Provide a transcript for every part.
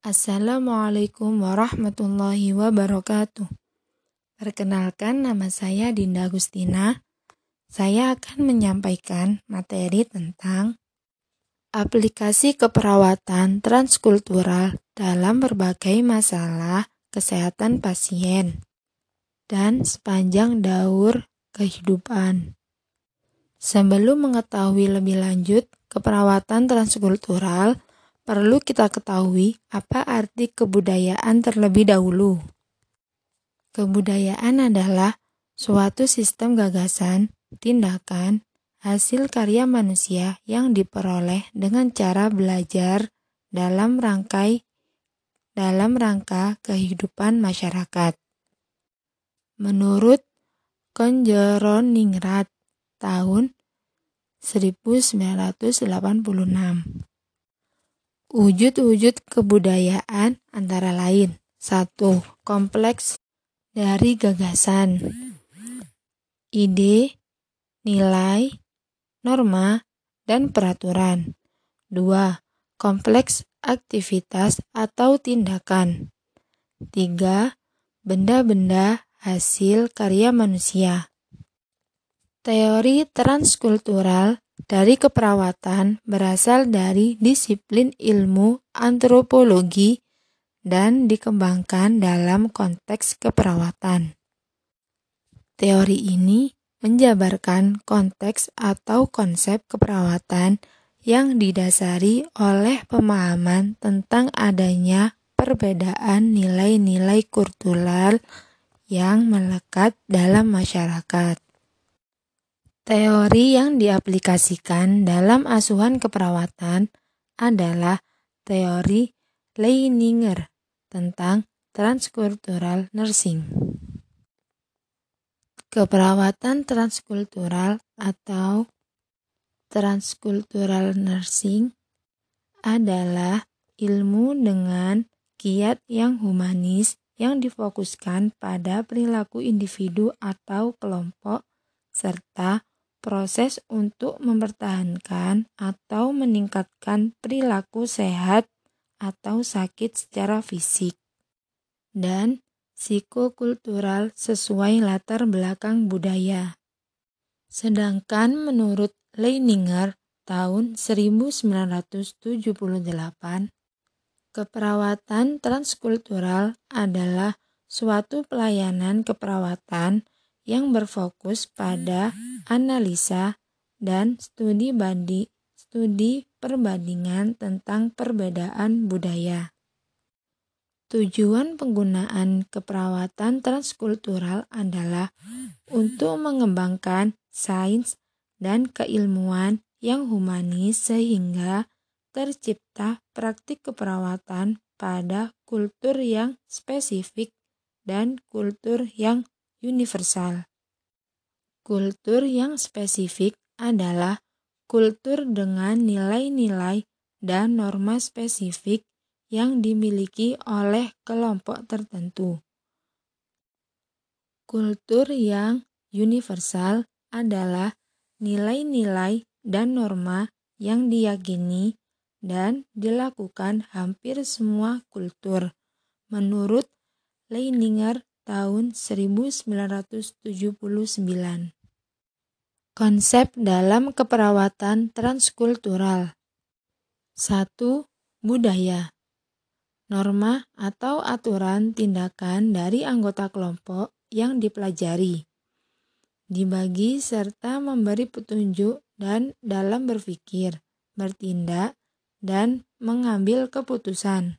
Assalamualaikum warahmatullahi wabarakatuh. Perkenalkan nama saya Dinda Agustina. Saya akan menyampaikan materi tentang aplikasi keperawatan transkultural dalam berbagai masalah kesehatan pasien dan sepanjang daur kehidupan. Sebelum mengetahui lebih lanjut keperawatan transkultural, perlu kita ketahui apa arti kebudayaan terlebih dahulu. Kebudayaan adalah suatu sistem gagasan, tindakan, hasil karya manusia yang diperoleh dengan cara belajar dalam rangkai dalam rangka kehidupan masyarakat. Menurut Konjeroningrat tahun 1986 Wujud-wujud kebudayaan antara lain. satu Kompleks dari gagasan, ide, nilai, norma, dan peraturan. dua Kompleks aktivitas atau tindakan. tiga Benda-benda hasil karya manusia. Teori transkultural dari keperawatan berasal dari disiplin ilmu antropologi dan dikembangkan dalam konteks keperawatan. Teori ini menjabarkan konteks atau konsep keperawatan yang didasari oleh pemahaman tentang adanya perbedaan nilai-nilai kultural yang melekat dalam masyarakat. Teori yang diaplikasikan dalam asuhan keperawatan adalah teori Leininger tentang transkultural nursing. Keperawatan transkultural atau transkultural nursing adalah ilmu dengan kiat yang humanis yang difokuskan pada perilaku individu atau kelompok serta proses untuk mempertahankan atau meningkatkan perilaku sehat atau sakit secara fisik dan psikokultural sesuai latar belakang budaya. Sedangkan menurut Leininger tahun 1978, keperawatan transkultural adalah suatu pelayanan keperawatan yang berfokus pada analisa dan studi bandi, studi perbandingan tentang perbedaan budaya. Tujuan penggunaan keperawatan transkultural adalah untuk mengembangkan sains dan keilmuan yang humanis sehingga tercipta praktik keperawatan pada kultur yang spesifik dan kultur yang universal. Kultur yang spesifik adalah kultur dengan nilai-nilai dan norma spesifik yang dimiliki oleh kelompok tertentu. Kultur yang universal adalah nilai-nilai dan norma yang diyakini dan dilakukan hampir semua kultur. Menurut Leininger tahun 1979. Konsep dalam keperawatan transkultural 1. Budaya Norma atau aturan tindakan dari anggota kelompok yang dipelajari dibagi serta memberi petunjuk dan dalam berpikir, bertindak, dan mengambil keputusan.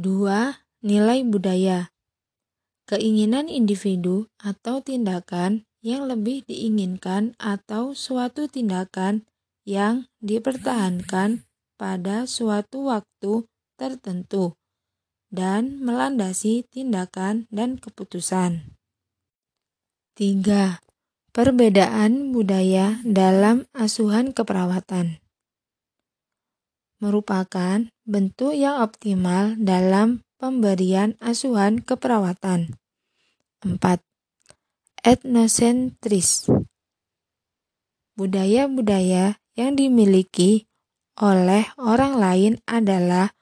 2. Nilai budaya keinginan individu atau tindakan yang lebih diinginkan atau suatu tindakan yang dipertahankan pada suatu waktu tertentu dan melandasi tindakan dan keputusan. 3. Perbedaan budaya dalam asuhan keperawatan merupakan bentuk yang optimal dalam pemberian asuhan keperawatan. 4. Etnosentris Budaya-budaya yang dimiliki oleh orang lain adalah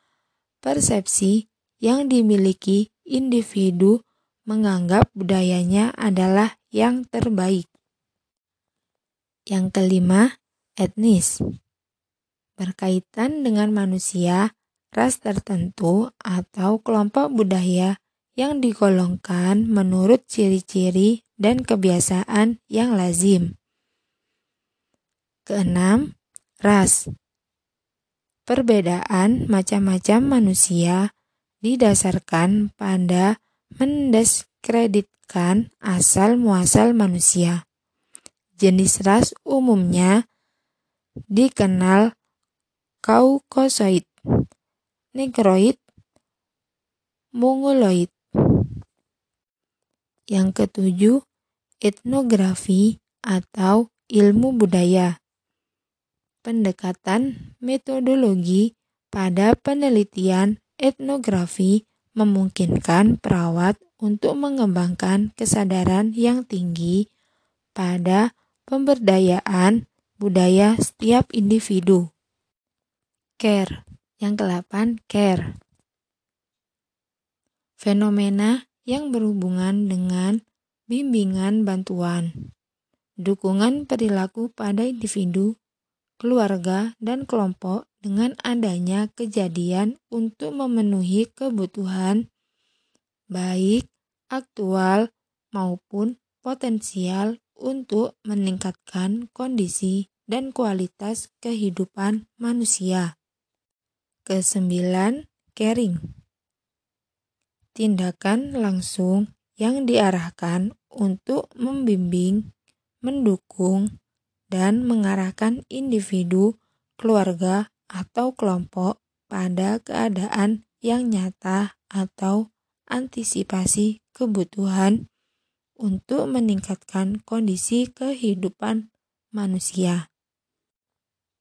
persepsi yang dimiliki individu menganggap budayanya adalah yang terbaik. Yang kelima, etnis. Berkaitan dengan manusia, ras tertentu atau kelompok budaya yang digolongkan menurut ciri-ciri dan kebiasaan yang lazim. Keenam, ras. Perbedaan macam-macam manusia didasarkan pada mendiskreditkan asal-muasal manusia. Jenis ras umumnya dikenal Kaukosoid, Negroid, Mongoloid. Yang ketujuh, etnografi atau ilmu budaya. Pendekatan metodologi pada penelitian etnografi memungkinkan perawat untuk mengembangkan kesadaran yang tinggi pada pemberdayaan budaya setiap individu. Care. Yang ke-8, care. Fenomena yang berhubungan dengan bimbingan bantuan, dukungan perilaku pada individu, keluarga, dan kelompok dengan adanya kejadian untuk memenuhi kebutuhan baik aktual maupun potensial untuk meningkatkan kondisi dan kualitas kehidupan manusia. Kesembilan, caring. Tindakan langsung yang diarahkan untuk membimbing, mendukung, dan mengarahkan individu, keluarga, atau kelompok pada keadaan yang nyata atau antisipasi kebutuhan untuk meningkatkan kondisi kehidupan manusia.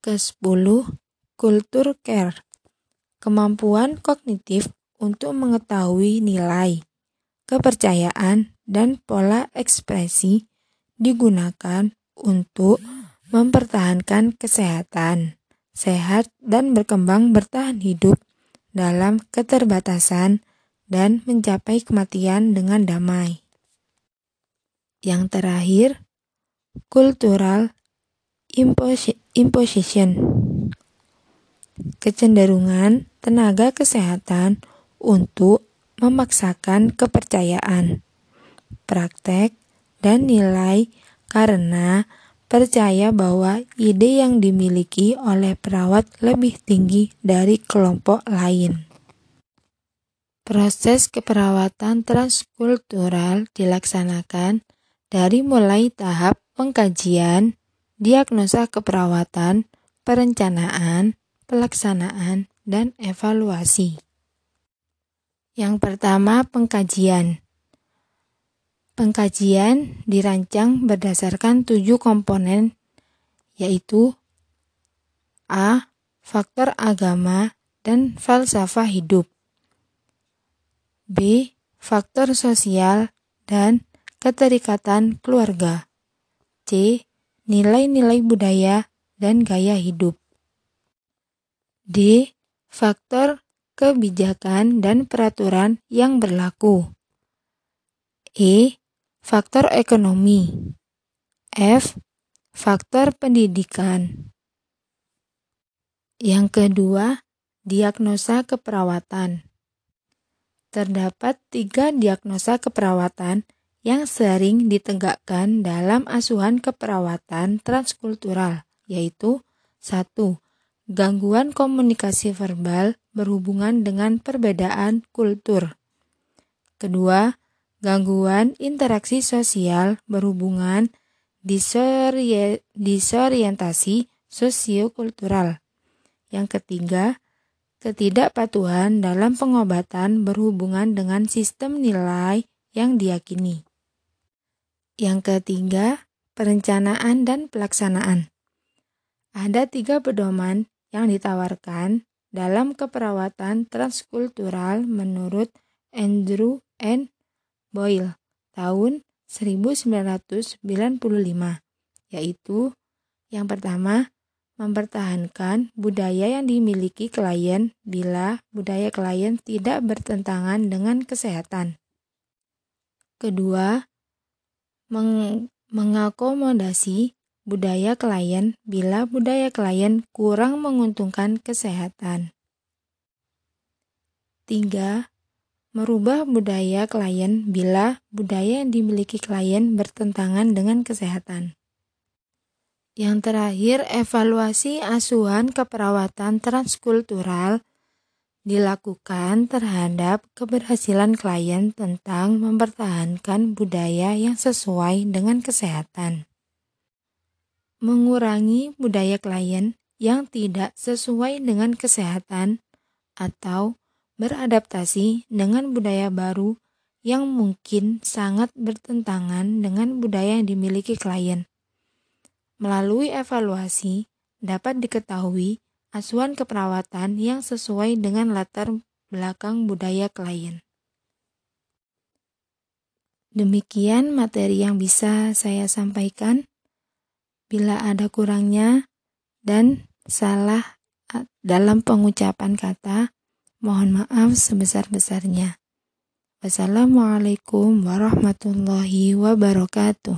Ke-10. Kultur care. Kemampuan kognitif untuk mengetahui nilai, kepercayaan, dan pola ekspresi digunakan untuk mempertahankan kesehatan sehat dan berkembang bertahan hidup dalam keterbatasan dan mencapai kematian dengan damai. Yang terakhir, cultural imposition. Kecenderungan tenaga kesehatan untuk memaksakan kepercayaan, praktek, dan nilai karena percaya bahwa ide yang dimiliki oleh perawat lebih tinggi dari kelompok lain. Proses keperawatan transkultural dilaksanakan dari mulai tahap pengkajian, diagnosa keperawatan, perencanaan, pelaksanaan, dan evaluasi. Yang pertama, pengkajian. Pengkajian dirancang berdasarkan tujuh komponen, yaitu A. Faktor agama dan falsafah hidup B. Faktor sosial dan keterikatan keluarga C. Nilai-nilai budaya dan gaya hidup D. Faktor kebijakan dan peraturan yang berlaku E faktor ekonomi. F. Faktor pendidikan. Yang kedua, diagnosa keperawatan. Terdapat tiga diagnosa keperawatan yang sering ditegakkan dalam asuhan keperawatan transkultural, yaitu satu, Gangguan komunikasi verbal berhubungan dengan perbedaan kultur. Kedua, gangguan interaksi sosial berhubungan disorientasi sosiokultural. Yang ketiga, ketidakpatuhan dalam pengobatan berhubungan dengan sistem nilai yang diyakini. Yang ketiga, perencanaan dan pelaksanaan. Ada tiga pedoman yang ditawarkan dalam keperawatan transkultural menurut Andrew N. Boyle tahun 1995 yaitu yang pertama mempertahankan budaya yang dimiliki klien bila budaya klien tidak bertentangan dengan kesehatan. Kedua, meng mengakomodasi budaya klien bila budaya klien kurang menguntungkan kesehatan. Tiga, merubah budaya klien bila budaya yang dimiliki klien bertentangan dengan kesehatan. Yang terakhir, evaluasi asuhan keperawatan transkultural dilakukan terhadap keberhasilan klien tentang mempertahankan budaya yang sesuai dengan kesehatan. Mengurangi budaya klien yang tidak sesuai dengan kesehatan atau beradaptasi dengan budaya baru yang mungkin sangat bertentangan dengan budaya yang dimiliki klien Melalui evaluasi, dapat diketahui asuhan keperawatan yang sesuai dengan latar belakang budaya klien. Demikian materi yang bisa saya sampaikan. Bila ada kurangnya dan salah dalam pengucapan kata, mohon maaf sebesar-besarnya. Wassalamualaikum warahmatullahi wabarakatuh.